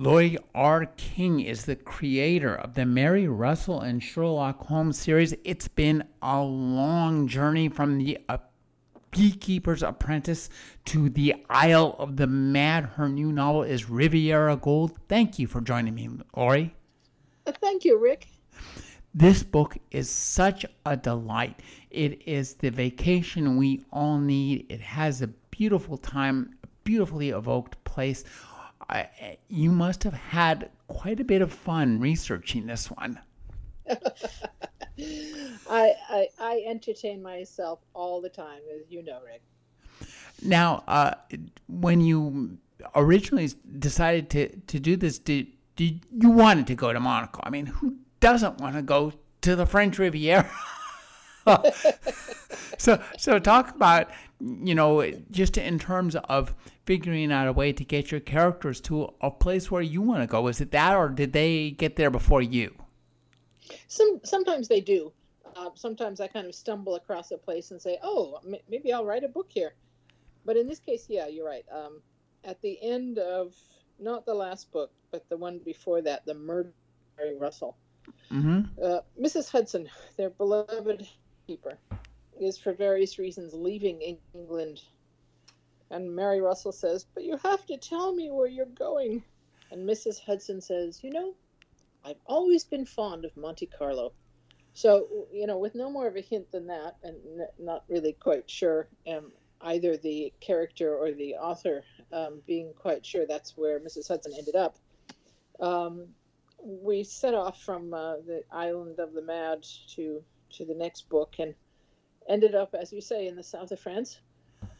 Laurie R. King is the creator of the Mary Russell and Sherlock Holmes series. It's been a long journey from the uh, Beekeeper's Apprentice to the Isle of the Mad. Her new novel is Riviera Gold. Thank you for joining me, Laurie. Uh, thank you, Rick. This book is such a delight. It is the vacation we all need. It has a beautiful time, a beautifully evoked place I, you must have had quite a bit of fun researching this one. I, I, I entertain myself all the time, as you know, Rick. Now, uh, when you originally decided to, to do this, did, did you wanted to go to Monaco? I mean, who doesn't want to go to the French Riviera? so, so talk about you know just in terms of figuring out a way to get your characters to a place where you want to go. Is it that, or did they get there before you? Some sometimes they do. Uh, sometimes I kind of stumble across a place and say, "Oh, m- maybe I'll write a book here." But in this case, yeah, you're right. Um, at the end of not the last book, but the one before that, the murder of Mary Russell, mm-hmm. uh, Mrs. Hudson, their beloved keeper, is for various reasons leaving England and Mary Russell says, But you have to tell me where you're going. And Mrs. Hudson says, You know, I've always been fond of Monte Carlo. So, you know, with no more of a hint than that, and not really quite sure, um, either the character or the author um, being quite sure that's where Mrs. Hudson ended up, um, we set off from uh, the island of the Mad to to the next book and ended up, as you say, in the south of France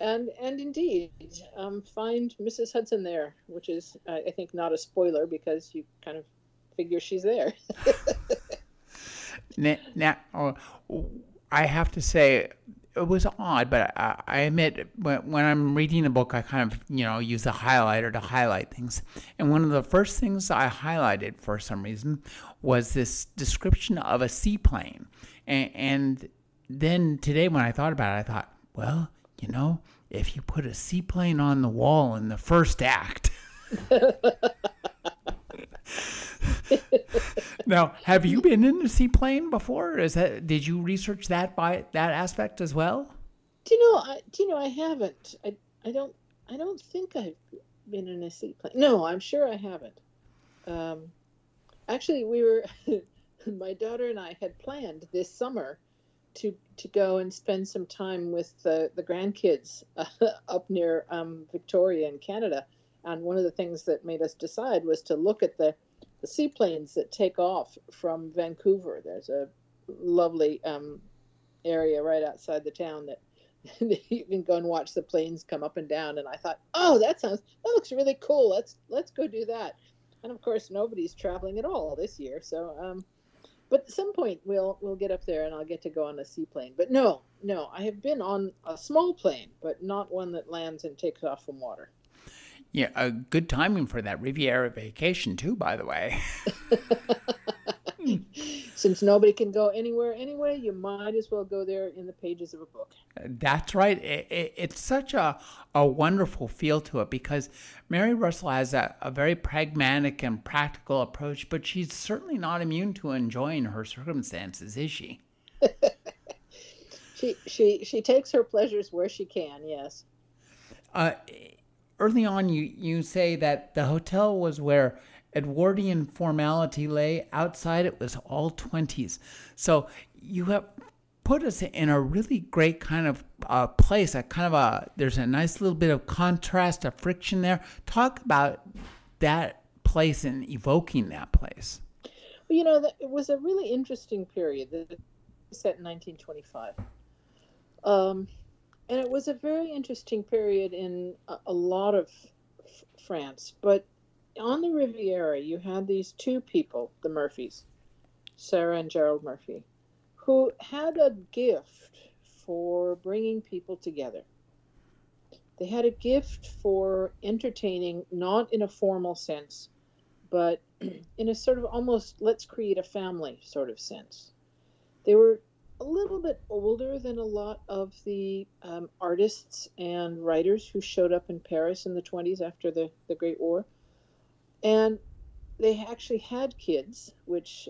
and and indeed um, find Mrs. Hudson there, which is uh, I think not a spoiler because you kind of figure she's there. now, now oh, I have to say it was odd, but I, I admit when, when, I'm reading a book, I kind of you know use a highlighter to highlight things. And one of the first things I highlighted for some reason was this description of a seaplane. And, and then today, when I thought about it, I thought, well you know, if you put a seaplane on the wall in the first act. now, have you been in a seaplane before? Is that did you research that by that aspect as well? Do you know? I, do you know? I haven't. I I don't. I don't think I've been in a seaplane. No, I'm sure I haven't. Um, actually, we were. my daughter and I had planned this summer to to go and spend some time with the, the grandkids uh, up near um, Victoria in Canada. And one of the things that made us decide was to look at the, the seaplanes that take off from Vancouver. There's a lovely um, area right outside the town that you can go and watch the planes come up and down. And I thought, oh, that sounds that looks really cool. Let's let's go do that. And of course, nobody's traveling at all this year, so um, but at some point we'll we'll get up there and I'll get to go on a seaplane. But no, no, I have been on a small plane, but not one that lands and takes off from water. Yeah, a good timing for that Riviera vacation too, by the way. Hmm. Since nobody can go anywhere anyway, you might as well go there in the pages of a book. That's right. It, it, it's such a, a wonderful feel to it because Mary Russell has a, a very pragmatic and practical approach, but she's certainly not immune to enjoying her circumstances, is she? she she she takes her pleasures where she can. Yes. Uh, early on, you you say that the hotel was where Edwardian formality lay. Outside it was all 20s. So you have put us in a really great kind of uh, place. A kind of a there's a nice little bit of contrast, a friction there. Talk about that place and evoking that place. Well, you know, it was a really interesting period. That set in 1925. Um, and it was a very interesting period in a, a lot of f- France. But on the Riviera, you had these two people, the Murphys, Sarah and Gerald Murphy, who had a gift for bringing people together. They had a gift for entertaining, not in a formal sense, but in a sort of almost let's create a family sort of sense. They were a little bit older than a lot of the um, artists and writers who showed up in Paris in the 20s after the, the Great War. And they actually had kids, which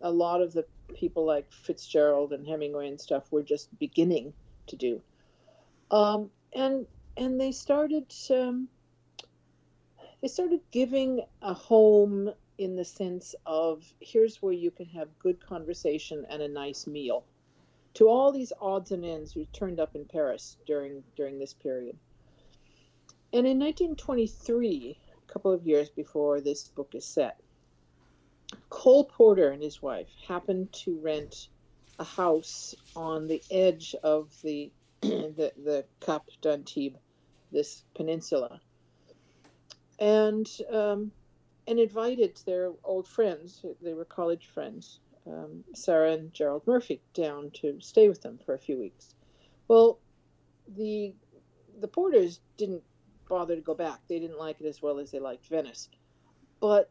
a lot of the people like Fitzgerald and Hemingway and stuff were just beginning to do. Um, and and they started um, they started giving a home in the sense of here's where you can have good conversation and a nice meal to all these odds and ends who turned up in Paris during during this period. And in 1923, a couple of years before this book is set, Cole Porter and his wife happened to rent a house on the edge of the the, the Cap d'Antibes, this peninsula, and um, and invited their old friends. They were college friends, um, Sarah and Gerald Murphy, down to stay with them for a few weeks. Well, the the Porters didn't bother to go back. They didn't like it as well as they liked Venice, but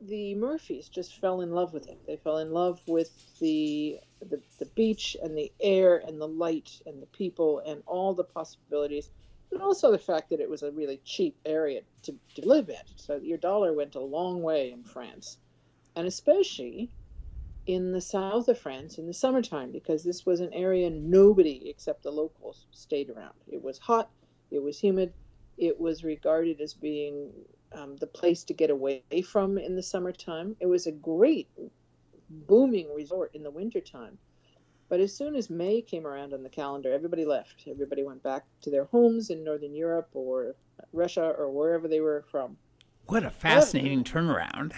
the Murphys just fell in love with it. They fell in love with the, the the beach and the air and the light and the people and all the possibilities, and also the fact that it was a really cheap area to, to live in. So your dollar went a long way in France, and especially in the south of France in the summertime because this was an area nobody except the locals stayed around. It was hot, it was humid, it was regarded as being um, the place to get away from in the summertime. It was a great booming resort in the wintertime. But as soon as May came around on the calendar, everybody left. Everybody went back to their homes in Northern Europe or Russia or wherever they were from. What a fascinating turnaround.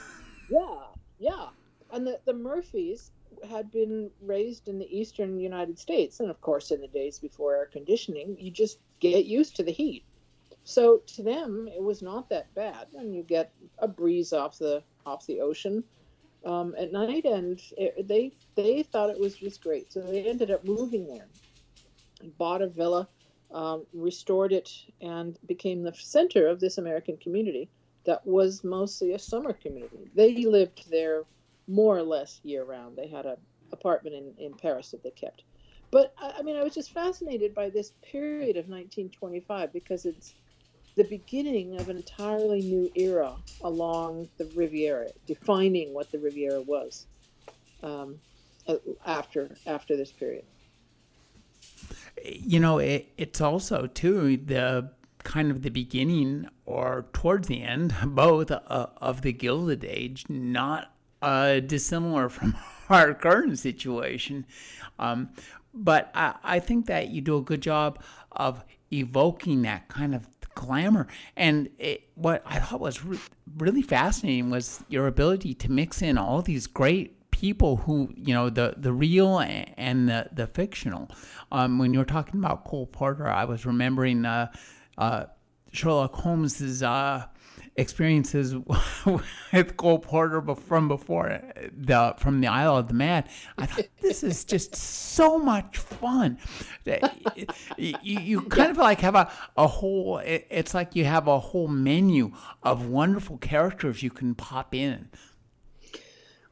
yeah, yeah. And the, the Murphys had been raised in the eastern United States. And of course, in the days before air conditioning, you just get used to the heat. So to them, it was not that bad, and you get a breeze off the off the ocean um, at night, and it, they they thought it was just great. So they ended up moving there, bought a villa, um, restored it, and became the center of this American community that was mostly a summer community. They lived there more or less year round. They had an apartment in, in Paris that they kept. But I mean, I was just fascinated by this period of 1925 because it's the beginning of an entirely new era along the Riviera, defining what the Riviera was um, after after this period. You know, it, it's also too the kind of the beginning or towards the end, both uh, of the Gilded Age, not uh, dissimilar from our current situation. Um, but I, I think that you do a good job of evoking that kind of glamour. And it, what I thought was re- really fascinating was your ability to mix in all these great people who you know the the real and the the fictional. Um, when you were talking about Cole Porter, I was remembering uh, uh, Sherlock Holmes's. Uh, experiences with Cole Porter from before the from the Isle of the Mad. I thought this is just so much fun. You, you kind of like have a, a whole. It's like you have a whole menu of wonderful characters you can pop in.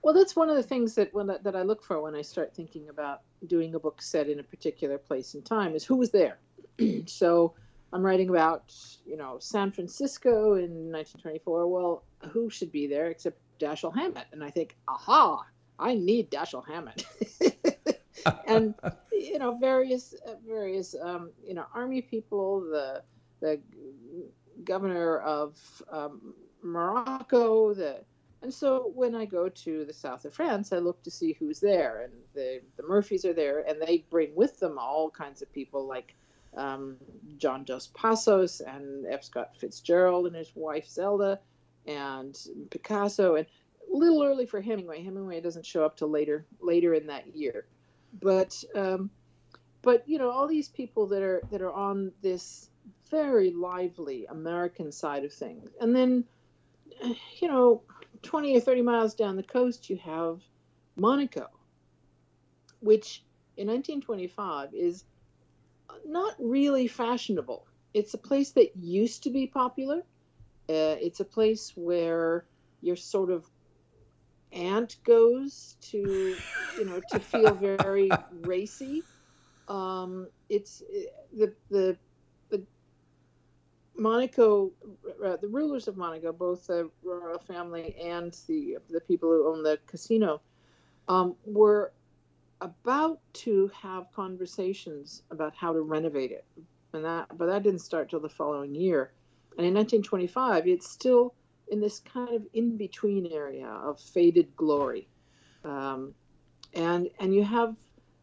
Well, that's one of the things that when that I look for when I start thinking about doing a book set in a particular place and time is who was there. so I'm writing about, you know, San Francisco in 1924. Well, who should be there except Dashiell Hammett? And I think, aha, I need Dashiell Hammett. and you know, various uh, various um, you know army people, the the governor of um, Morocco, the and so when I go to the south of France, I look to see who's there, and the the Murphys are there, and they bring with them all kinds of people like um, John Dos Passos and F. Scott Fitzgerald and his wife Zelda and Picasso and a little early for Hemingway. Hemingway doesn't show up till later later in that year, but um, but you know all these people that are that are on this very lively American side of things, and then you know twenty or thirty miles down the coast you have Monaco, which in 1925 is really fashionable. It's a place that used to be popular. Uh, it's a place where your sort of aunt goes to, you know, to feel very racy. Um, it's the the the Monaco, uh, the rulers of Monaco, both the royal family and the the people who own the casino, um, were about to have conversations about how to renovate it, and that but that didn't start till the following year. And in 1925, it's still in this kind of in between area of faded glory, um, and and you have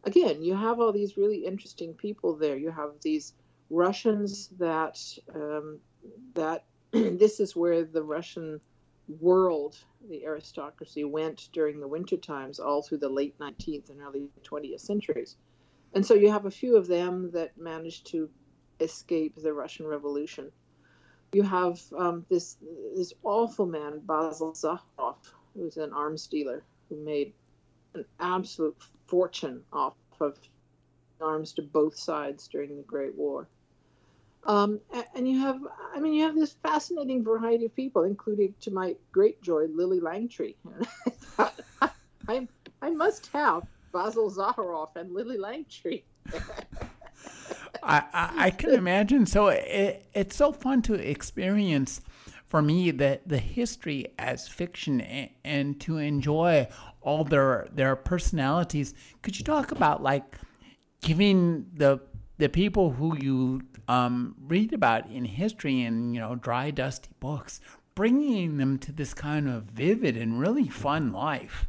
again you have all these really interesting people there. You have these Russians that um, that this is where the Russian world, the aristocracy, went during the winter times, all through the late 19th and early 20th centuries. And so you have a few of them that managed to escape the Russian Revolution. You have um, this this awful man, Basil Zaharoff, who's an arms dealer who made an absolute fortune off of arms to both sides during the Great War. Um, and you have, I mean, you have this fascinating variety of people, including, to my great joy, Lillie Langtry. I I must have Basil Zaharoff and Lillie Langtry. I, I, I, can imagine. So it, it's so fun to experience for me the, the history as fiction and, and to enjoy all their their personalities. Could you talk about like giving the the people who you um, read about in history and you know dry, dusty books, bringing them to this kind of vivid and really fun life.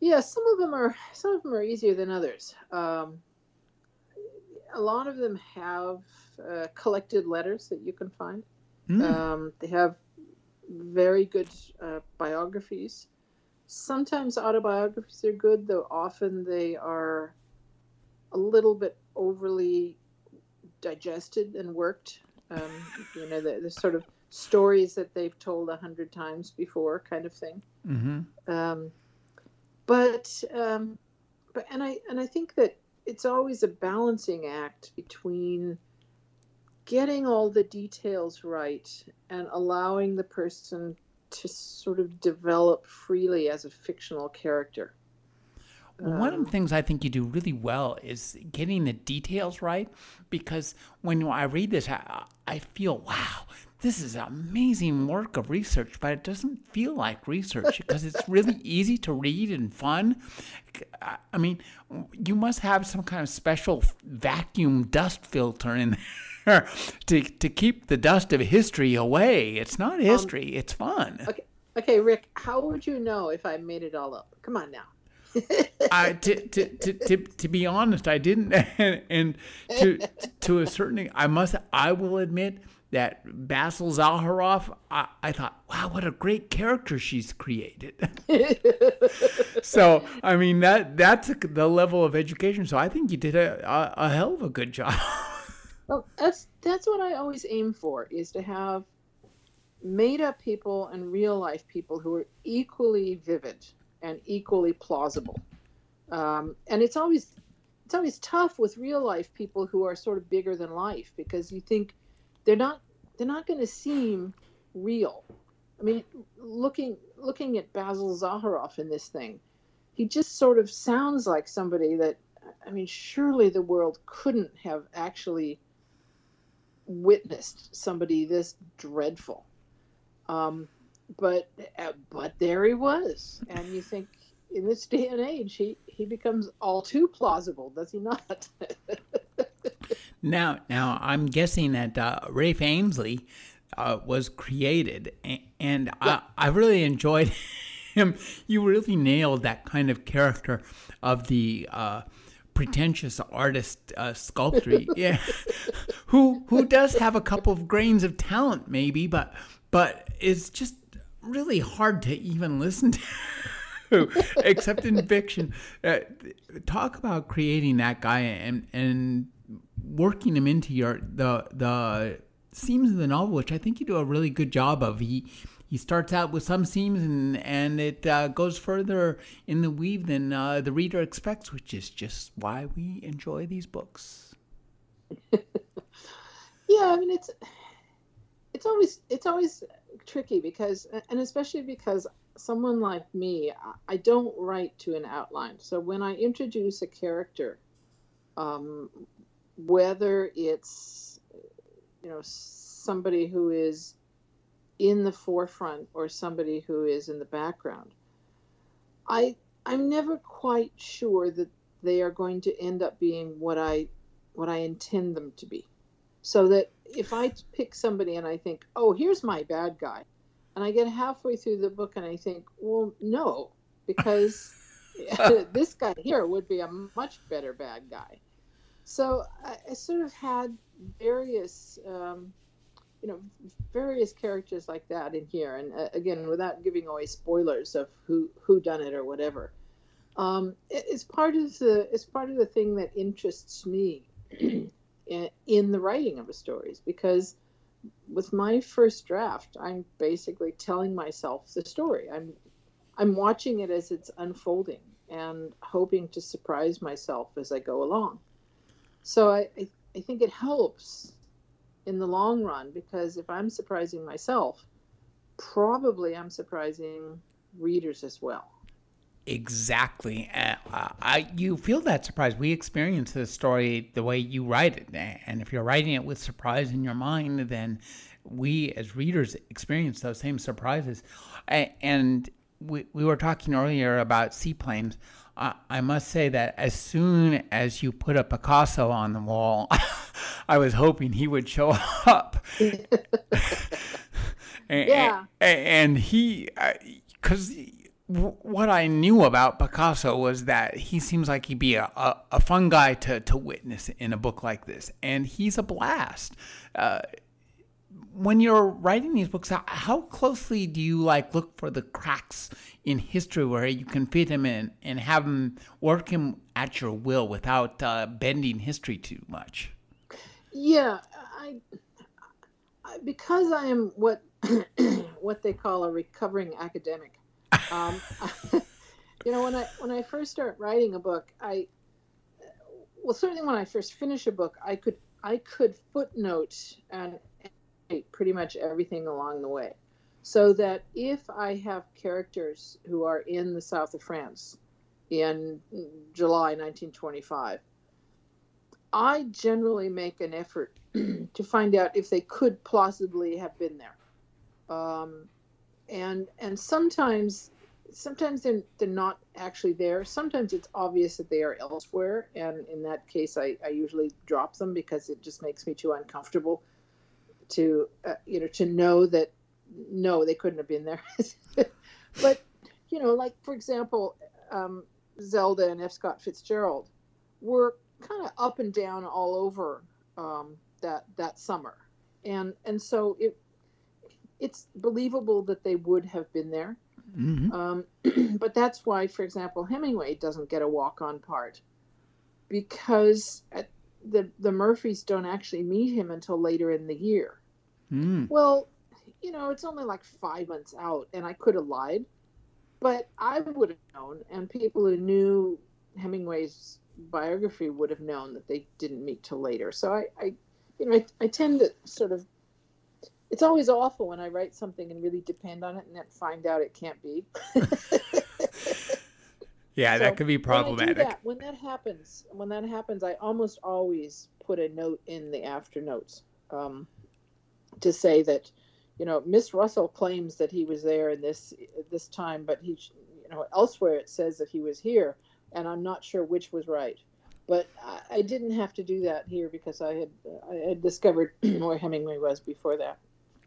Yeah, some of them are some of them are easier than others. Um, a lot of them have uh, collected letters that you can find. Mm. Um, they have very good uh, biographies. Sometimes autobiographies are good, though often they are a little bit overly digested and worked. Um, you know, the, the, sort of stories that they've told a hundred times before, kind of thing. Mm-hmm. Um, but um, but and I and I think that it's always a balancing act between getting all the details right and allowing the person to sort of develop freely as a fictional character. Well, one of the um, things I think you do really well is getting the details right because when I read this, I, I feel, wow, this is amazing work of research, but it doesn't feel like research because it's really easy to read and fun. I mean, you must have some kind of special vacuum dust filter in there to, to keep the dust of history away. It's not um, history, um, it's fun. Okay. Okay, Rick, how would you know if I made it all up? Come on now. I, to, to, to, to, be honest, I didn't. And, to, to a certain, I must, I will admit that Basil Zaharoff, I, I thought, wow, what a great character she's created. so, I mean, that that's the level of education. So I think you did a, a, a hell of a good job. well, that's, that's what I always aim for, is to have made up people and real life people who are equally vivid and equally plausible. Um, and it's always it's always tough with real life people who are sort of bigger than life because you think they're not they're not going to seem real. I mean, looking looking at Basil Zaharoff in this thing, he just sort of sounds like somebody that I mean, surely the world couldn't have actually witnessed somebody this dreadful. Um, but uh, but there he was, and you think in this day and age he he becomes all too plausible, does he not? now, now I'm guessing that uh, Rafe Ainslie uh, was created, and yeah. I I really enjoyed him. You really nailed that kind of character of the uh, pretentious artist uh, sculptor. yeah, who who does have a couple of grains of talent, maybe, but but is just really hard to even listen to, except in fiction. Uh, talk about creating that guy and and working him into your the the themes of the novel, which I think you do a really good job of. He he starts out with some scenes and and it uh, goes further in the weave than uh, the reader expects, which is just why we enjoy these books. yeah, I mean it's it's always it's always tricky because and especially because someone like me, I don't write to an outline. So when I introduce a character, um, whether it's you know somebody who is in the forefront or somebody who is in the background, I I'm never quite sure that they are going to end up being what I what I intend them to be. So that if I pick somebody and I think, oh, here's my bad guy, and I get halfway through the book and I think, well, no, because this guy here would be a much better bad guy. So I, I sort of had various, um, you know, various characters like that in here, and uh, again, without giving away spoilers of who who done it or whatever. Um, it, it's part of the it's part of the thing that interests me in, the writing of the stories because with my first draft, I'm basically telling myself the story. I'm I'm watching it as it's unfolding and hoping to surprise myself as I go along. So I, I, I think it helps in the long run because if I'm surprising myself, probably I'm surprising readers as well. Exactly. Uh, I you feel that surprise. We experience the story the way you write it, and if you're writing it with surprise in your mind, then we as readers experience those same surprises. And we we were talking earlier about seaplanes. Uh, I must say that as soon as you put a Picasso on the wall, I was hoping he would show up. and, yeah. and, and he, because what I knew about Picasso was that he seems like he'd be a, a, a, fun guy to, to witness in a book like this, and he's a blast. Uh, when you're writing these books, how closely do you like look for the cracks in history where you can fit him in and have him work him at your will without uh, bending history too much? Yeah, I, I because I am what what they call a recovering academic. Um, you know, when I when I first start writing a book, I well certainly when I first finish a book, I could I could footnote and pretty much everything along the way, so that if I have characters who are in the south of France in July 1925, I generally make an effort to find out if they could plausibly have been there. Um, and and sometimes sometimes they're, they're not actually there. Sometimes it's obvious that they are elsewhere and in that case i, I usually drop them because it just makes me too uncomfortable to uh, you know to know that no they couldn't have been there. But you know like for example um, zelda and f. Scott fitzgerald were kind of up and down all over um, that that summer. And and so it it's believable that they would have been there. Mm-hmm. Um, but that's why, for example, Hemingway doesn't get a walk-on part because the the Murphys don't actually meet him until later in the year. Mm. Well, you know, it's only like five months out, and I could have lied, but I would have known, and people who knew Hemingway's biography would have known that they didn't meet till later. So I, I you know, I, I tend to sort of it's always awful when I write something and really depend on it and then find out it can't be. yeah, so that could be problematic. When that, when that, happens, when that happens, I almost always put a note in the after notes um, to say that, you know, Miss Russell claims that he was there in this this time, but he, you know, elsewhere it says that he was here, and I'm not sure which was right. But I, I didn't have to do that here because I had I had discovered where Hemingway was before that.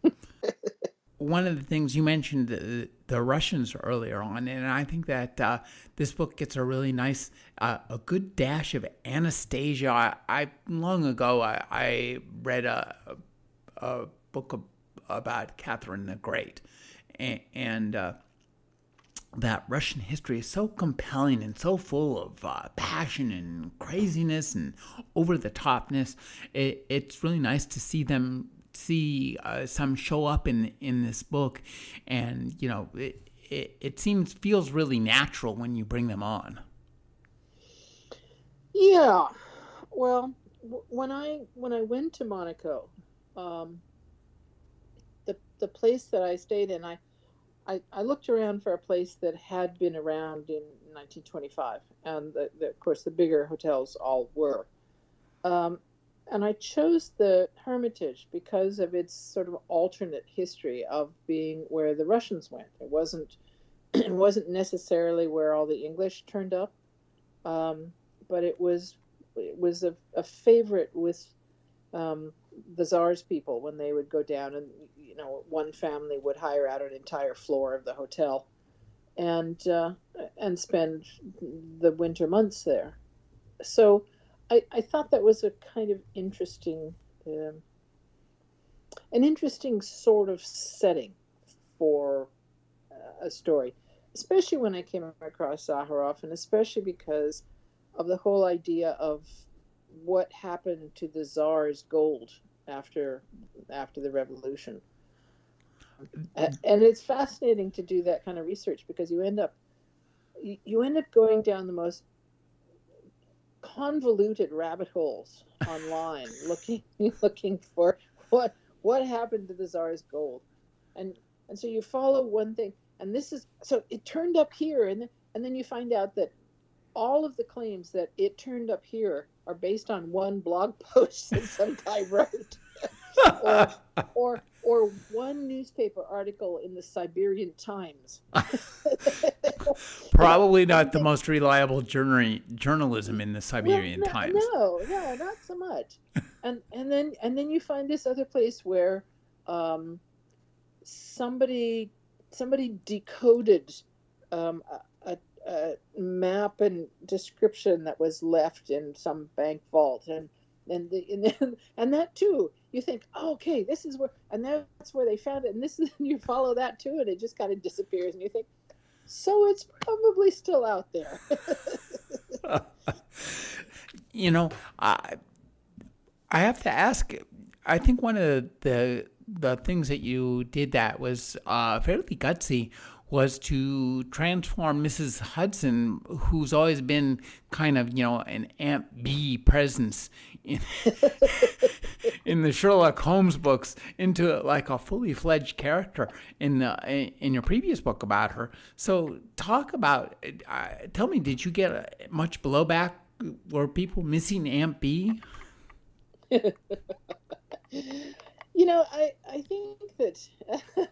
One of the things you mentioned the, the, Russians earlier on, and I think that uh, this book gets a really nice, uh, a good dash of Anastasia. I, I long ago I, I read a, a book of, about Catherine the Great, and, and uh, that Russian history is so compelling and so full of uh, passion and craziness and over the topness. It, it's really nice to see them see uh, some show up in in this book, and you know it, it it seems feels really natural when you bring them on. Yeah, well, when I when I went to Monaco, um, the the place that I stayed in, I, I, I looked around for a place that had been around in 1925, and the, the, of course the bigger hotels all were. Um, and I chose the Hermitage because of its sort of alternate history of being where the Russians went. It wasn't it wasn't necessarily where all the English turned up, um, but it was it was a, a favorite with um, the Tsar's people when they would go down and you know one family would hire out an entire floor of the hotel and uh, and spend the winter months there. So I, I thought that was a kind of interesting, um, an interesting sort of setting for uh, a story, especially when I came across Zaharoff, and especially because of the whole idea of what happened to the Tsar's gold after after the revolution. And it's fascinating to do that kind of research because you end up you end up going down the most convoluted rabbit holes online looking looking for what what happened to the czar's gold. And and so you follow one thing and this is so it turned up here and and then you find out that all of the claims that it turned up here are based on one blog post that some guy wrote. Or, or or one newspaper article in the Siberian Times. Probably not the most reliable journal, journalism in the Siberian no, no, Times. No, no, not so much. and and then and then you find this other place where um, somebody somebody decoded um, a, a, map and description that was left in some bank vault and and the, and, then, and that too you think oh, okay this is where and that's where they found it and this is you follow that too and it just kind of disappears and you think so it's probably still out there you know i i have to ask i think one of the the things that you did that was uh, fairly gutsy was to transform Mrs. Hudson, who's always been kind of, you know, an Aunt Bee presence in, in the Sherlock Holmes books, into like a fully fledged character in the in your previous book about her. So, talk about. Uh, tell me, did you get much blowback? Were people missing Aunt Bee? you know, I I think that.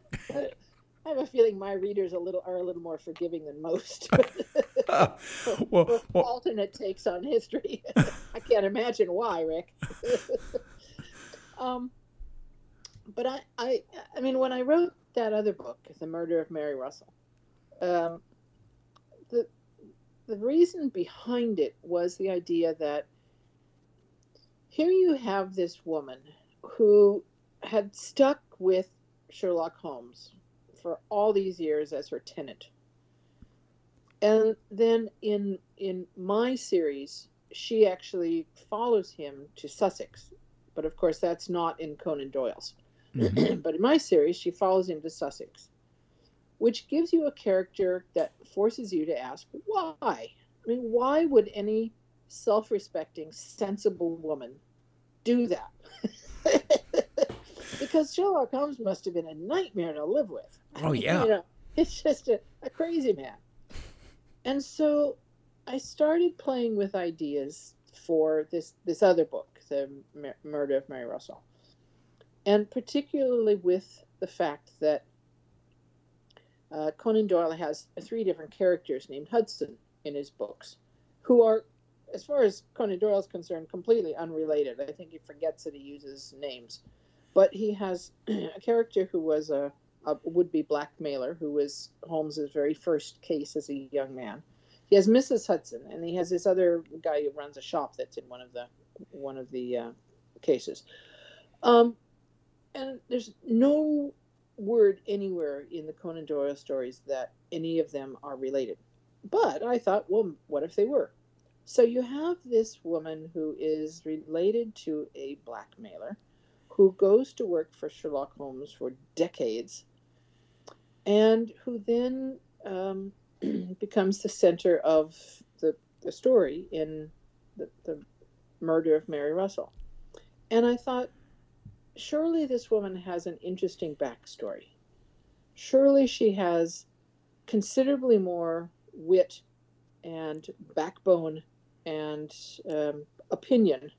I have a feeling my readers a little are a little more forgiving than most. well, well, alternate takes on history. I can't imagine why, Rick. um, but I, I, I mean, when I wrote that other book, The Murder of Mary Russell, um, the the reason behind it was the idea that here you have this woman who had stuck with Sherlock Holmes for all these years as her tenant. And then in in my series, she actually follows him to Sussex. But of course, that's not in Conan Doyle's. Mm-hmm. but in my series, she follows him to Sussex, which gives you a character that forces you to ask why. I mean, why would any self respecting, sensible woman do that? because Sherlock Holmes must have been a nightmare to live with. Oh yeah. you know, it's just a, a crazy man. And so I started playing with ideas for this this other book, The Murder of Mary Russell, and particularly with the fact that uh, Conan Doyle has three different characters named Hudson in his books, who are, as far as Conan Doyle is concerned, completely unrelated. I think he forgets that he uses names, but he has a character who was a a would-be blackmailer who was Holmes's very first case as a young man. He has Mrs. Hudson, and he has this other guy who runs a shop that's in one of the one of the uh, cases. Um, and there's no word anywhere in the Conan Doyle stories that any of them are related. But I thought, well, what if they were? So you have this woman who is related to a blackmailer who goes to work for Sherlock Holmes for decades and who then um, becomes the center of the, the story in the, the murder of Mary Russell. And I thought, surely this woman has an interesting backstory. Surely she has considerably more wit and backbone and um, opinion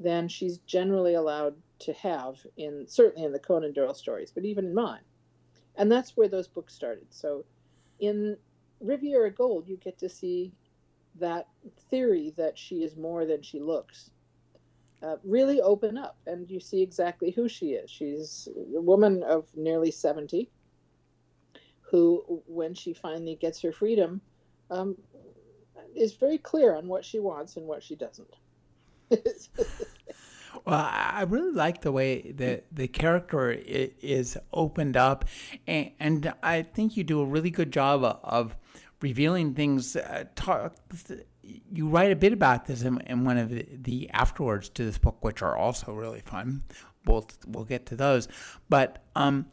than she's generally allowed to have in certainly in the Conan Doyle stories, but even in mine. And that's where those books started. So in Riviera Gold, you get to see that theory that she is more than she looks uh, really open up, and you see exactly who she is. She's a woman of nearly 70 who, when she finally gets her freedom, um, is very clear on what she wants and what she doesn't. Well, I really like the way that the character is opened up, and, I think you do a really good job of revealing things. Uh, talk, you write a bit about this in, one of the, afterwards to this book, which are also really fun. We'll we'll get to those, but um,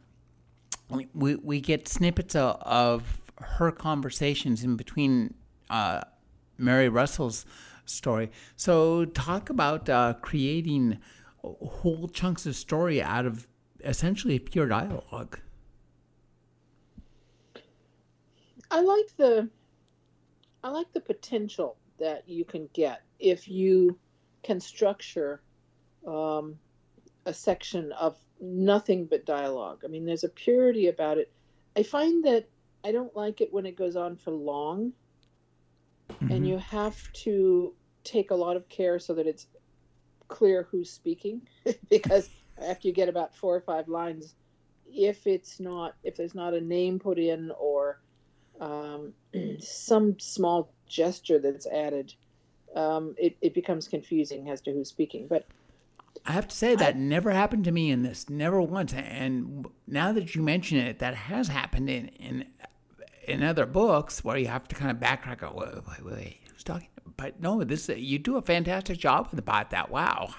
we we get snippets of, of her conversations in between uh, Mary Russell's story. So, talk about uh, creating whole chunks of story out of essentially pure dialogue. I like the I like the potential that you can get if you can structure um, a section of nothing but dialogue. I mean, there's a purity about it. I find that I don't like it when it goes on for long mm-hmm. and you have to take a lot of care so that it's clear who's speaking because after you get about four or five lines if it's not if there's not a name put in or um, some small gesture that's added um, it, it becomes confusing as to who's speaking but I have to say that I, never happened to me in this, never once. And now that you mention it, that has happened in in in other books where you have to kind of backtrack. Go, wait, wait, wait, who's talking? But no, this you do a fantastic job about that. Wow.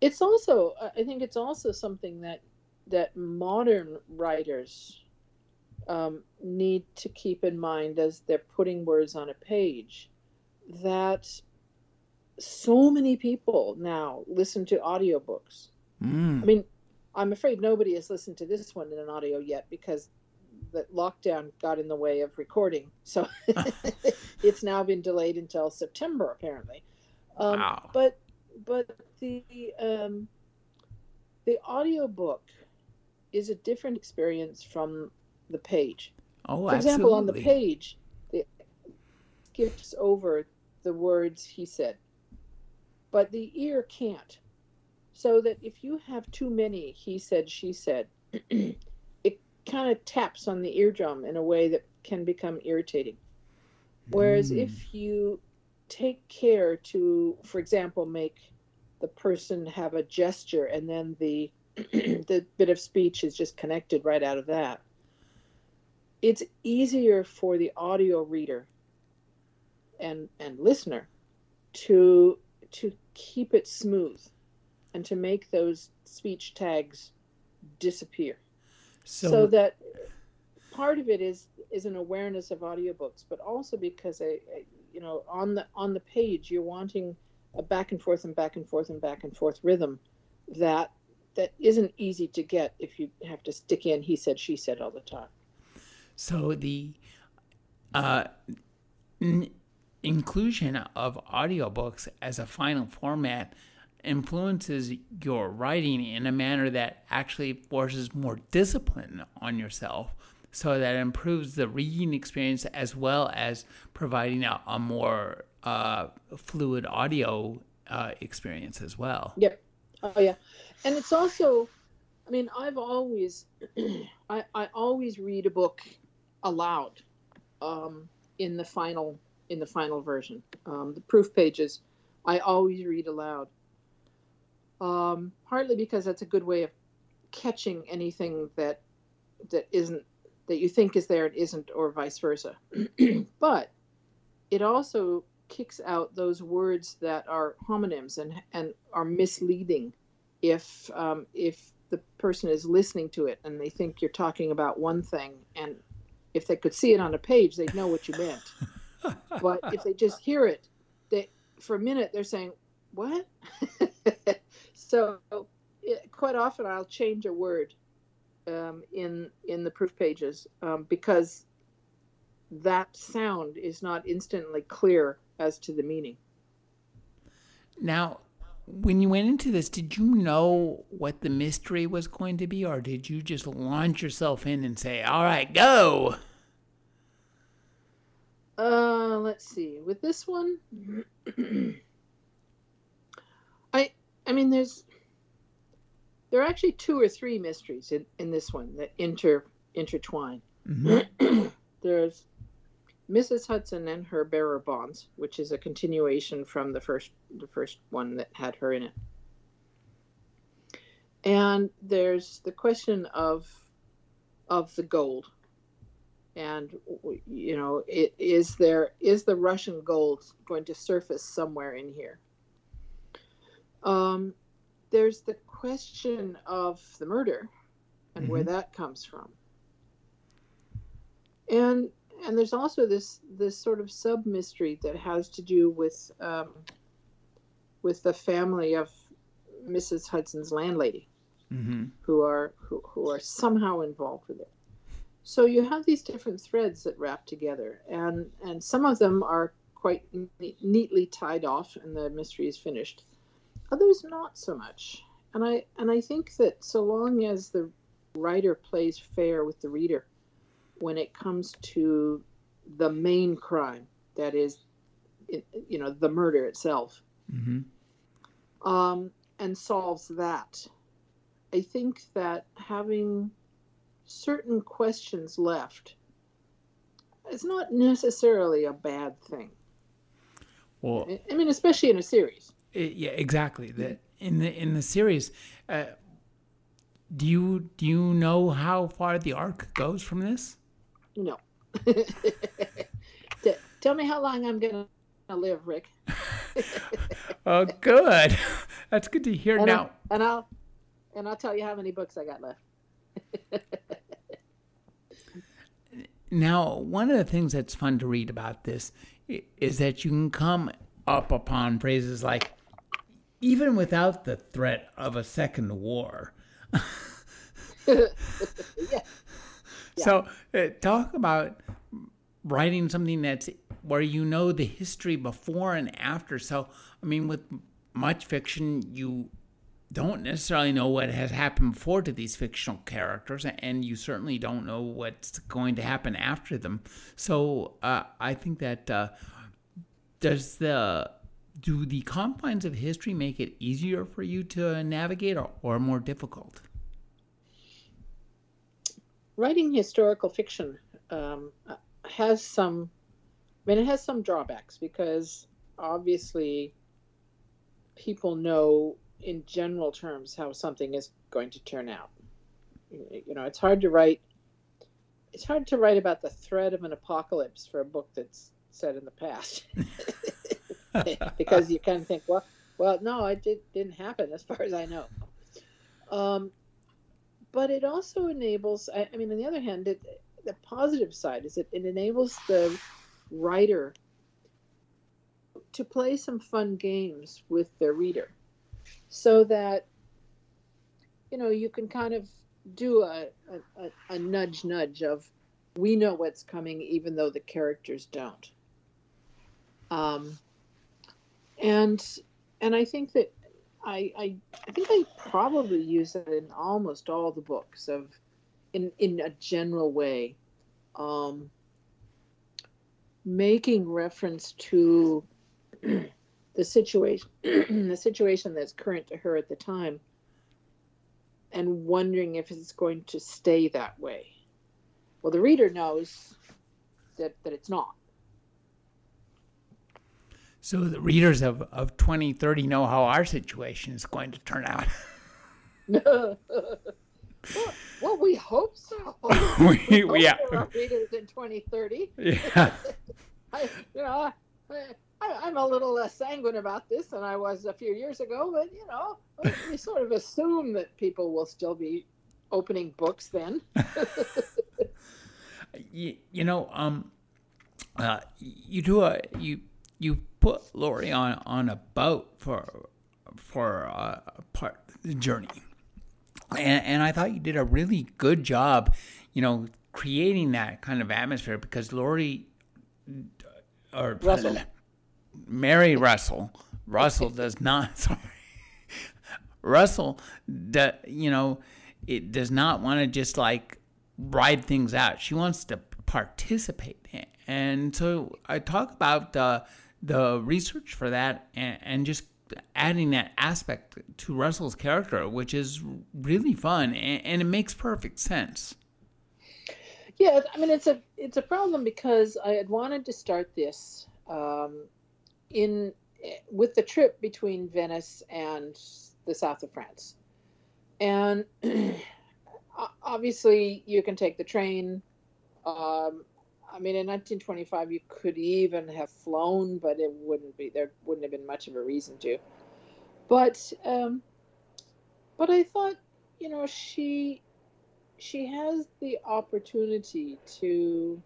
It's also, I think, it's also something that that modern writers um, need to keep in mind as they're putting words on a page. That so many people now listen to audiobooks. Mm. I mean, I'm afraid nobody has listened to this one in an audio yet because that lockdown got in the way of recording. So it's now been delayed until September, apparently. Um, wow. But but the um, the audiobook is a different experience from the page. Oh, For example, absolutely. on the page, it skips over the words he said, but the ear can't. So that if you have too many he said, she said, kind of taps on the eardrum in a way that can become irritating. Whereas mm. if you take care to, for example, make the person have a gesture and then the the bit of speech is just connected right out of that, it's easier for the audio reader and and listener to to keep it smooth and to make those speech tags disappear so, so that part of it is is an awareness of audiobooks, but also because I, I, you know, on the on the page you're wanting a back and forth and back and forth and back and forth rhythm that that isn't easy to get if you have to stick in he said she said all the time. So the uh, n- inclusion of audiobooks as a final format influences your writing in a manner that actually forces more discipline on yourself so that improves the reading experience as well as providing a, a more uh, fluid audio uh, experience as well. Yep. Oh yeah, and it's also, I mean, I've always, I, I always read a book aloud, um, in the final in the final version. Um, the proof pages, I always read aloud um, partly because that's a good way of catching anything that that isn't that you think is there and isn't, or vice versa. but it also kicks out those words that are homonyms and and are misleading if um, if the person is listening to it and they think you're talking about one thing, and if they could see it on a page, they'd know what you meant. but if they just hear it, they for a minute they're saying, "What?" so it, quite often I'll change a word um, in in the proof pages um, because that sound is not instantly clear as to the meaning. Now, when you went into this, did you know what the mystery was going to be, or did you just launch yourself in and say, "All right, go"? Uh, let's see. With this one, I mean, there's there are actually two or three mysteries in, in this one that inter intertwine. Mm-hmm. there's Mrs. Hudson and her bearer bonds, which is a continuation from the first the first one that had her in it. And there's the question of of the gold. And you know, it, is there is the Russian gold going to surface somewhere in here? Um, there's the question of the murder and mm-hmm. where that comes from. And and there's also this this sort of sub mystery that has to do with um, with the family of Mrs. Hudson's landlady, mm-hmm. who are who, who are somehow involved with it. So you have these different threads that wrap together, and and some of them are quite ne- neatly tied off, and the mystery is finished. Others not so much, and I and I think that so long as the writer plays fair with the reader, when it comes to the main crime, that is, you know, the murder itself, mm-hmm. um, and solves that. I think that having certain questions left is not necessarily a bad thing. Well, I mean, especially in a series. It, yeah, exactly. That in the in the series, uh, do you do you know how far the arc goes from this? No. Tell me how long I'm going to live, Rick. oh, good. That's good to hear and now. I'll, and I'll and I'll tell you how many books I got left. now, one of the things that's fun to read about this is that you can come up upon phrases like even without the threat of a second war. yeah. So, uh, talk about writing something that's where you know the history before and after. So, I mean, with much fiction, you don't necessarily know what has happened before to these fictional characters, and you certainly don't know what's going to happen after them. So, uh, I think that uh, does the do the confines of history make it easier for you to navigate or, or more difficult? writing historical fiction um, has some, I mean, it has some drawbacks because obviously people know in general terms how something is going to turn out. You know, it's hard to write. It's hard to write about the threat of an apocalypse for a book that's set in the past, because you kind of think, well, well, no, it did, didn't happen as far as I know. Um, but it also enables I, I, mean on the other hand it, the positive side is it, it enables the writer to play some fun games with their reader so that you know you can kind of do a, a, a nudge nudge of we know what's coming even though the characters don't um, and and i think that I, I, I think I probably use it in almost all the books of, in in a general way, um, making reference to the situation, the situation that's current to her at the time, and wondering if it's going to stay that way. Well, the reader knows that that it's not. So the readers of, of 2030 know how our situation is going to turn out. well, well, we hope so. we, we yeah. our readers in 2030. Yeah. I, you know, I, I, am a little less sanguine about this than I was a few years ago, but you know, we sort of assume that people will still be opening books then. you, you know, um, uh, you do a you you put Laurie on on a boat for for uh, part the journey, and, and I thought you did a really good job, you know, creating that kind of atmosphere because Laurie or Russell. Mary Russell. Russell does not sorry. Russell do, you know it does not want to just like ride things out. She wants to participate. And so I talk about uh, the research for that and, and just adding that aspect to Russell's character, which is really fun and, and, it makes perfect sense. Yeah, I mean it's a it's a problem because I had wanted to start this um, in with the trip between Venice and the south of France, and obviously you can take the train. Um, I mean, in 1925, you could even have flown, but it wouldn't be there. Wouldn't have been much of a reason to. But um, but I thought, you know, she she has the opportunity to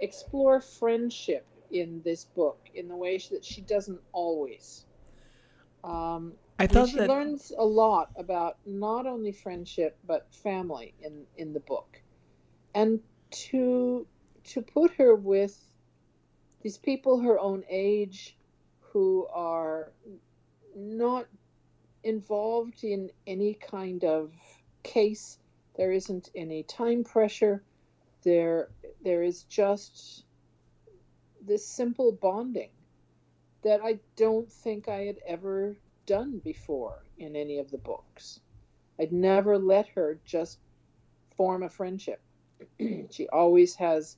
explore friendship in this book in the way that she doesn't always. Um, I thought she that... learns a lot about not only friendship but family in in the book, and to to put her with these people her own age who are not involved in any kind of case. There isn't any time pressure. There, there is just this simple bonding that I don't think I had ever done before in any of the books. I'd never let her just form a friendship. she always has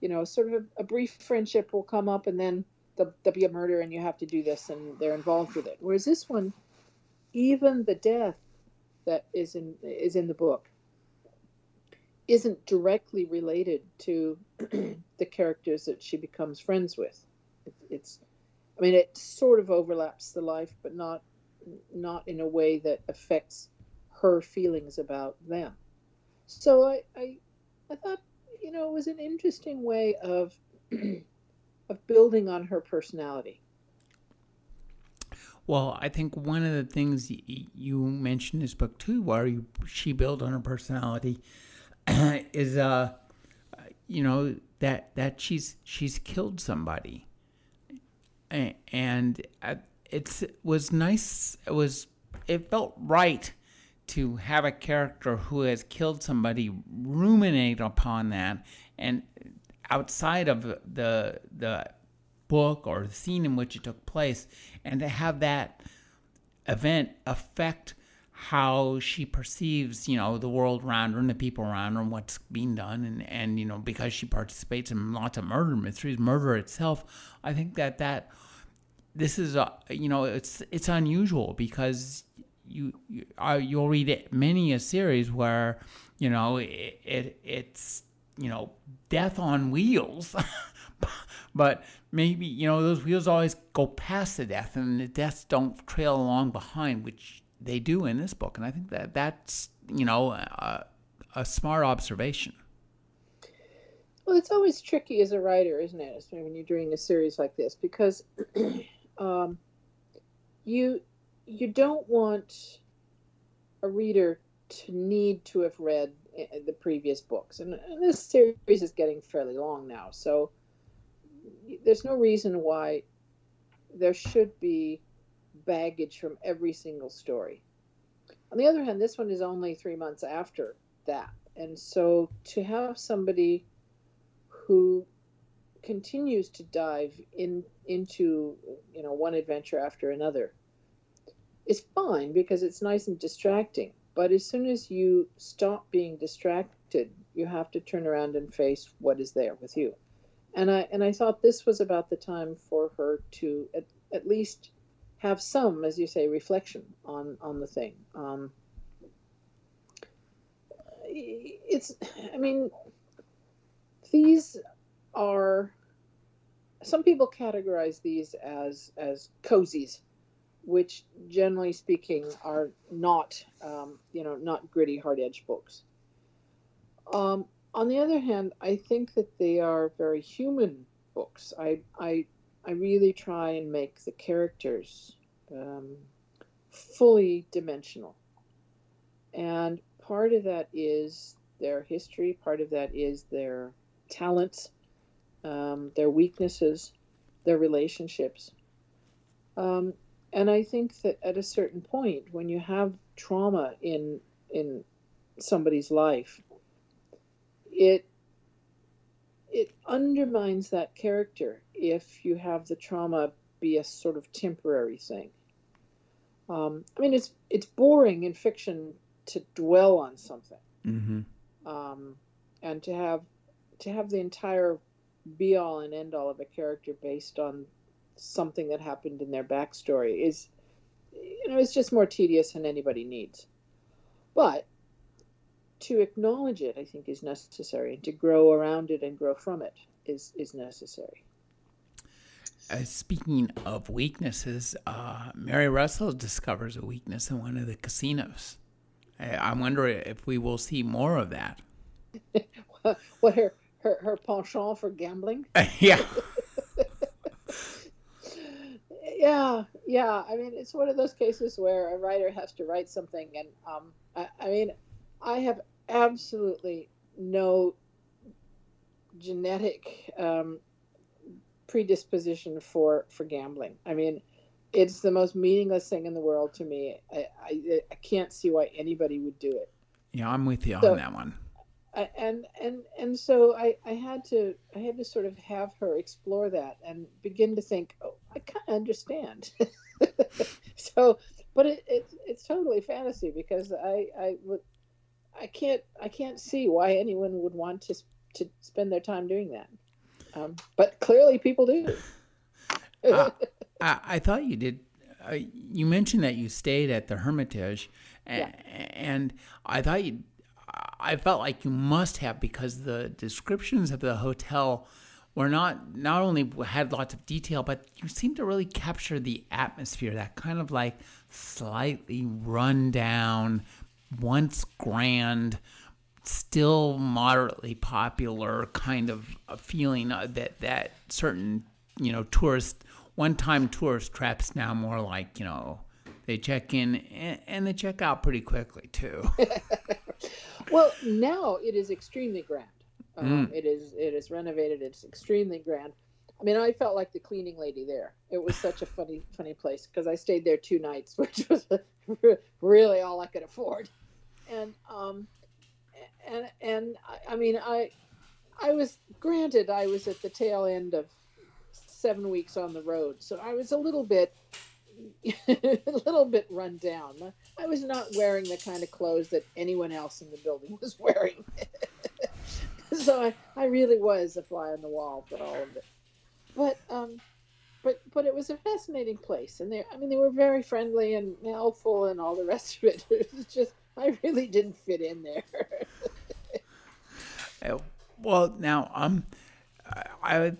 you know, sort of a, a brief friendship will come up and then there'll, there'll, be a murder and you have to do this and they're involved with it. Whereas this one, even the death that is in is in the book isn't directly related to the characters that she becomes friends with. It, it's, I mean, it sort of overlaps the life, but not not in a way that affects her feelings about them. So I, I, I thought you know, it was an interesting way of of building on her personality. Well, I think one of the things you mentioned in this book too, where you, she built on her personality, is uh, you know that that she's she's killed somebody, and uh, it was nice. It was it felt right to have a character who has killed somebody ruminate upon that and outside of the the book or the scene in which it took place and to have that event affect how she perceives, you know, the world around her and the people around her and what's being done and, and you know, because she participates in lots of murder mysteries, murder itself, I think that that this is a you know, it's it's unusual because you, you uh, you'll read it, many a series where you know it, it it's you know death on wheels. But maybe you know those wheels always go past the death and the deaths don't trail along behind which they do in this book. And i think that that's you know a, a smart observation. Well it's always tricky as a writer isn't it? When you're doing a series like this because um, you you don't want a reader to need to have read the previous books. And, and, this series is getting fairly long now, so there's no reason why there should be baggage from every single story. On the other hand, this one is only three months after that. And so to have somebody who continues to dive in into you know one adventure after another is fine because it's nice and distracting. But as soon as you stop being distracted, you have to turn around and face what is there with you. And I and I thought this was about the time for her to at, at least have some, as you say, reflection on on the thing. Um, it's, I mean, these are some people categorize these as as cozies, which generally speaking are not um, you know not gritty hard edge books. Um, on the other hand, I think that they are very human books. I I I really try and make the characters um, fully dimensional, and part of that is their history. Part of that is their talents, um, their weaknesses, their relationships. Um, and I think that at a certain point, when you have trauma in in somebody's life, it it undermines that character if you have the trauma be a sort of temporary thing. Um, I mean, it's it's boring in fiction to dwell on something, Mm-hmm. um, and to have to have the entire be all and end all of a character based on something that happened in their backstory is, you know, it's just more tedious than anybody needs. But to acknowledge it, I think, is necessary, and to grow around it and grow from it is is necessary. Uh, speaking of weaknesses, uh, Mary Russell discovers a weakness in one of the casinos. I, I wonder if we will see more of that. what her her, her penchant for gambling? yeah. Yeah, yeah. I mean, it's one of those cases where a writer has to write something, and um, I, I mean, I have absolutely no genetic um, predisposition for for gambling. I mean, it's the most meaningless thing in the world to me. I I, I can't see why anybody would do it. Yeah, I'm with you So- on that one. I- and and and so I, I had to I had to sort of have her explore that and begin to think oh I kind of understand so but it, it's it's totally fantasy because I I would I can't I can't see why anyone would want to to spend their time doing that um, but clearly people do Uh, I, I thought you did. Uh, you mentioned that you stayed at the Hermitage, and, and I thought you. I felt like you must have because the descriptions of the hotel were not not only had lots of detail, but you seemed to really capture the atmosphere. That kind of like slightly run down, once grand, still moderately popular kind of feeling uh, that that certain you know tourist one time tourist traps now more like you know they check in and, and they check out pretty quickly too Well, now it is extremely grand. Um, It is it is renovated. It's extremely grand. I mean, I felt like the cleaning lady there. It was such a funny funny place because I stayed there two nights, which was really all I could afford. And um, and and I, I mean, I I was granted I was at the tail end of seven weeks on the road, so I was a little bit a little bit run down. I was not wearing the kind of clothes that anyone else in the building was wearing. so I, I really was a fly on the wall for all of it. But um but but it was a fascinating place and they I mean they were very friendly and helpful and all the rest of it. It was just I really didn't fit in there. Uh, well now um I, I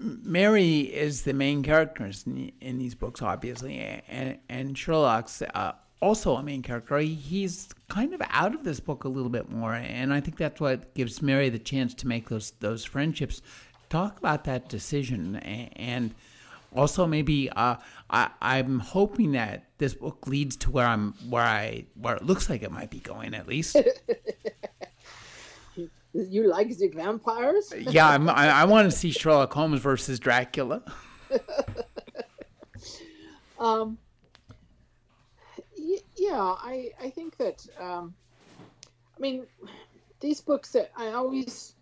Mary is the main character in, in these books, obviously, and and Sherlock's uh, also a main character. He's kind of out of this book a little bit more, and I think that's what gives Mary the chance to make those those friendships. Talk about that decision, and also maybe uh, I, I'm hoping that this book leads to where I'm where I where it looks like it might be going at least. you like the vampires? yeah, I'm, I, I want to see Sherlock Holmes versus Dracula. Um, yeah, I I think that um, I mean these books that I always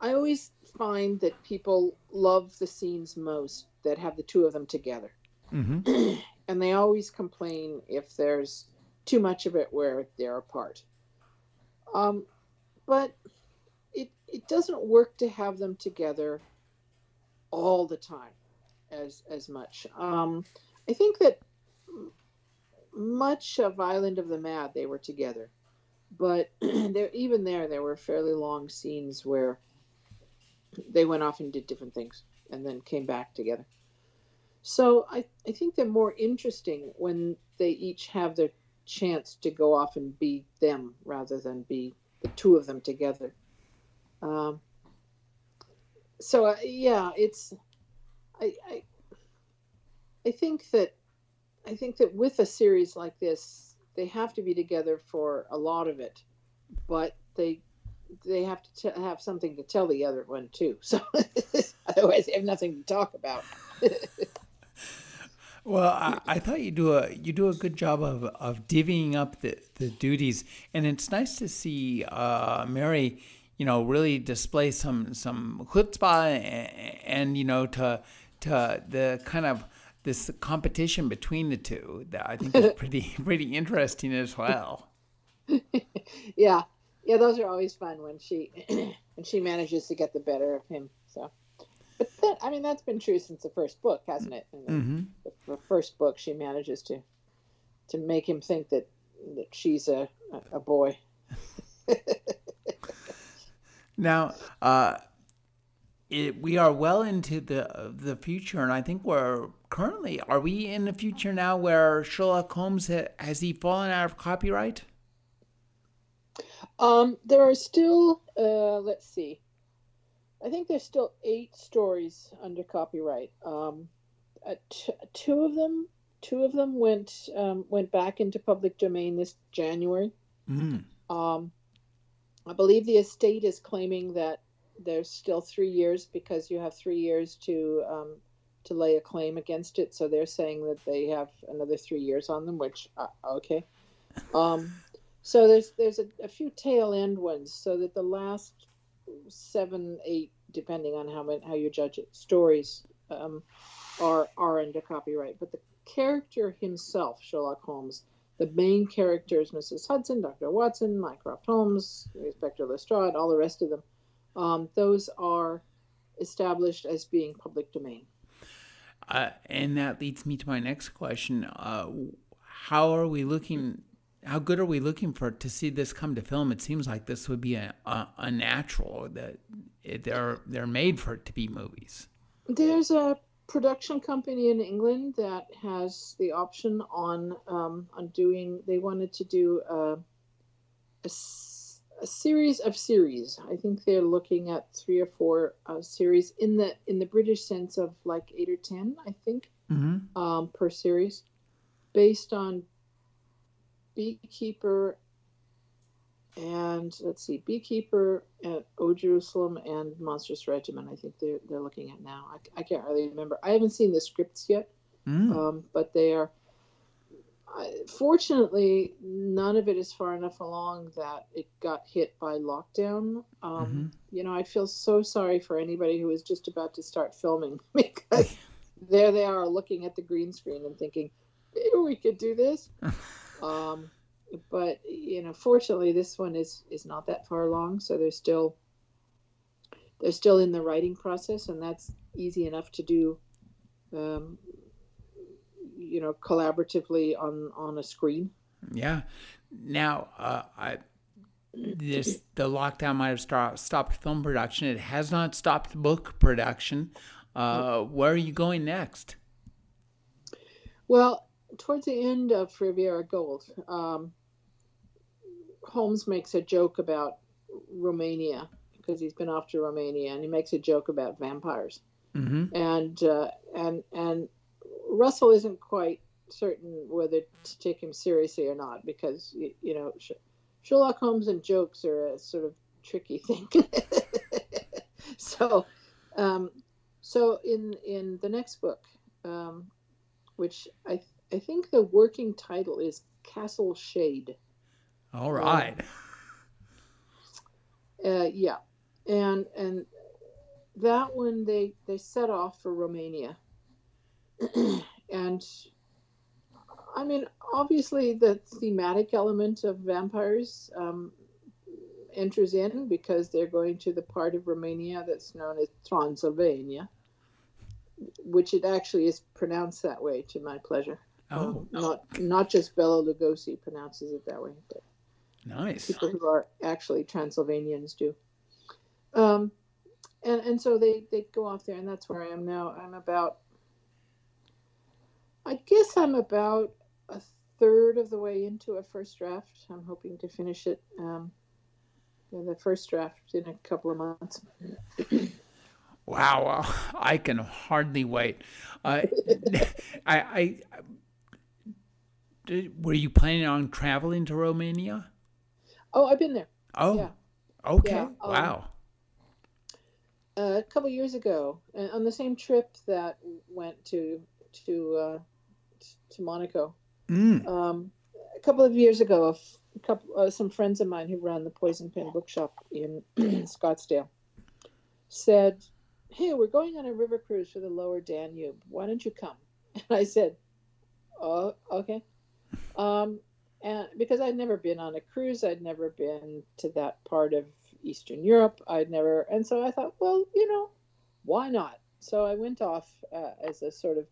I always find that people love the scenes most that have the two of them together, hmm and they always complain if there's too much of it where they're apart. Um, but it doesn't work to have them together all the time as as much. Um, I think that much of Island of the Mad they were together, but there even there there were fairly long scenes where they went off and did different things and then came back together. So I, I think they're more interesting when they each have their chance to go off and be them rather than be the two of them together. Um, so uh, yeah, it's I, I I think that I think that with a series like this, they have to be together for a lot of it, but they they have to t- have something to tell the other one too. So otherwise, they have nothing to talk about. well, I, I, thought you do a you do a good job of of divvying up the, the duties, and it's nice to see uh, Mary, you know, really display some some chutzpah and, and you know to to the kind of this competition between the two that I think is pretty pretty interesting as well. yeah, yeah, those are always fun when she when she manages to get the better of him. So, but that, I mean, that's been true since the first book, hasn't it? In the, mm-hmm. the, the first book, she manages to to make him think that that she's a a boy. now, uh, it, we are well into the the future, and I think we're currently are we in the future now where Sherlock Holmes has he fallen out of copyright? Um, there are still, uh, let's see, I think there's still eight stories under copyright. Um, uh, t- two of them, two of them went um, went back into public domain this January. Mm. Um, I believe the estate is claiming that there's still three years because you have three years to um, to lay a claim against it. So they're saying that they have another three years on them, which uh, okay. Um, so there's there's a, a, few tail end ones, so that the last seven, eight, depending on how how you judge it, stories um, are are under copyright. But the character himself, Sherlock Holmes, the main characters, Mrs. Hudson, Dr. Watson, Mycroft Holmes, Inspector Lestrade, all the rest of them, um, those are established as being public domain. Uh, and that leads me to my next question. Uh, how are we looking how good are we looking for to see this come to film? It seems like this would be a, a, a natural that it, they're they're made for it to be movies. There's a production company in England that has the option on um, on doing. They wanted to do a, a, a, series of series. I think they're looking at three or four uh, series in the in the British sense of like eight or ten, I think, mm-hmm. um, per series, based on Beekeeper and let's see, Beekeeper at O Jerusalem and Monstrous Regimen. I think they're they're looking at now. I, I can't really remember. I haven't seen the scripts yet, mm. um, but they are. I, fortunately, none of it is far enough along that it got hit by lockdown. Um, mm-hmm. You know, I feel so sorry for anybody who is just about to start filming because there they are looking at the green screen and thinking, maybe we could do this. Um, but you know, fortunately, this one is is not that far along, so they're still they're still in the writing process, and that's easy enough to do. Um, you know, collaboratively on on a screen. Yeah. Now, uh, I this the lockdown might have stop, stopped film production. It has not stopped book production. Uh, where are you going next? Well, towards the end of Riviera Gold, um, Holmes makes a joke about Romania because he's been off to Romania, and he makes a joke about vampires. Mm-hmm. And uh, and and Russell isn't quite certain whether to take him seriously or not because you, you know Sherlock Holmes and jokes are a sort of tricky thing. so, um, so in in the next book, um, which I I think the working title is Castle Shade. All right. Uh, yeah, and and that one they they set off for Romania, and I mean obviously the thematic element of vampires um, enters in because they're going to the part of Romania that's known as Transylvania, which it actually is pronounced that way to my pleasure. Oh, not not just Bela Lugosi pronounces it that way, but nice people who are actually Transylvanians do. Um, and and so they they go off there, and that's where I am now. I'm about, I guess I'm about a third of the way into a first draft. I'm hoping to finish it. Um, in the first draft in a couple of months. wow, I can hardly wait. Uh, I, I, did, were you planning on traveling to Romania? Oh, I've been there. Oh, yeah. okay. Yeah, um, wow. a couple years ago, uh, on the same trip that went to to uh, to Monaco. Mm. Um, a couple of years ago, a couple uh, some friends of mine who run the Poison Pen Bookshop in Scottsdale said, "Hey, we're going on a river cruise for the Lower Danube. Why don't you come?" And I said, "Oh, okay." Um, and because I'd never been on a cruise, I'd never been to that part of Eastern Europe. I'd never, and so I thought, well, you know, why not? So I went off uh, as a sort of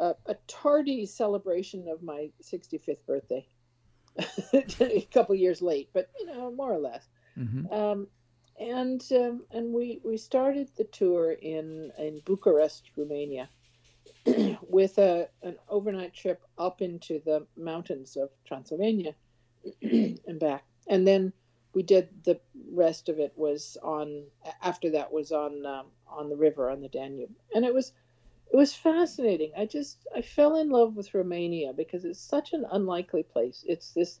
a, a tardy celebration of my 65th birthday, a couple years late, but you know, more or less. hmm Um, and um, and we we started the tour in in Bucharest, Romania, with a an overnight trip up into the mountains of Transylvania and back, and then we did the rest of it was on after that was on um, on the river on the Danube, and it was it was fascinating. I just I fell in love with Romania because it's such an unlikely place. It's this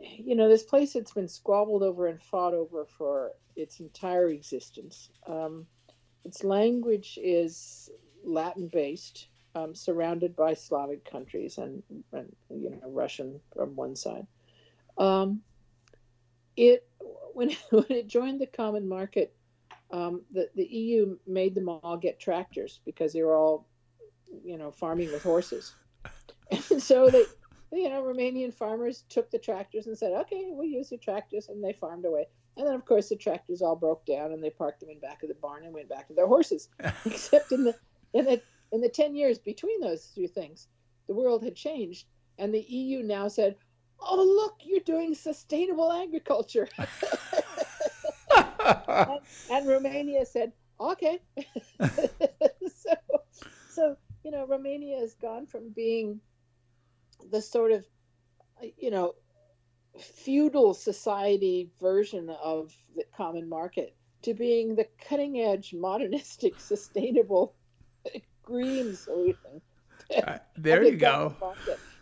you know this place that's been squabbled over and fought over for its entire existence. Um, its language is Latin based, um, surrounded by Slavic countries and, and you know Russian from one side. Um, it when when it joined the common market, um, the the EU made them all get tractors because they were all, you know, farming with horses, and so they, you know, Romanian farmers took the tractors and said, "Okay, we'll use your tractors," and they farmed away. And then, of course, the tractors all broke down, and they parked them in back of the barn and went back to their horses. Except in the in the in the ten years between those two things, the world had changed, and the EU now said, "Oh, look, you're doing sustainable agriculture." and, and Romania said, "Okay." so, so you know, Romania has gone from being the sort of, you know, feudal society version of the common market to being the cutting edge, modernistic, sustainable green solution. Uh, there you go.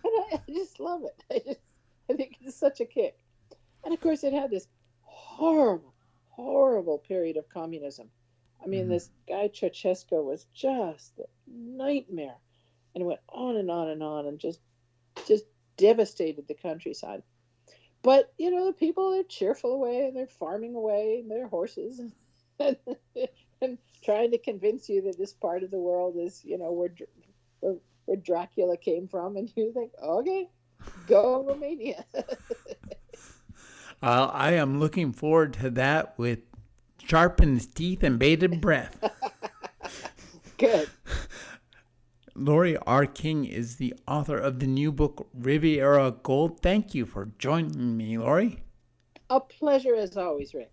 And I, I just love it. I just I think it's such a kick. And of course, it had this horrible, horrible period of communism. I mean, Mhm. this guy Ceausescu was just a nightmare, and it went on and on and on, and just, just devastated the countryside. But you know, the people are cheerful away, and they're farming away, and their horses, and, and trying to convince you that this part of the world is, you know, where, where, where Dracula came from, and you think, okay, go Romania. Uh, I am looking forward to that with sharpened teeth and bated breath. Good. Laurie R. King is the author of the new book Riviera Gold. Thank you for joining me, Lori. A pleasure as always, Rick.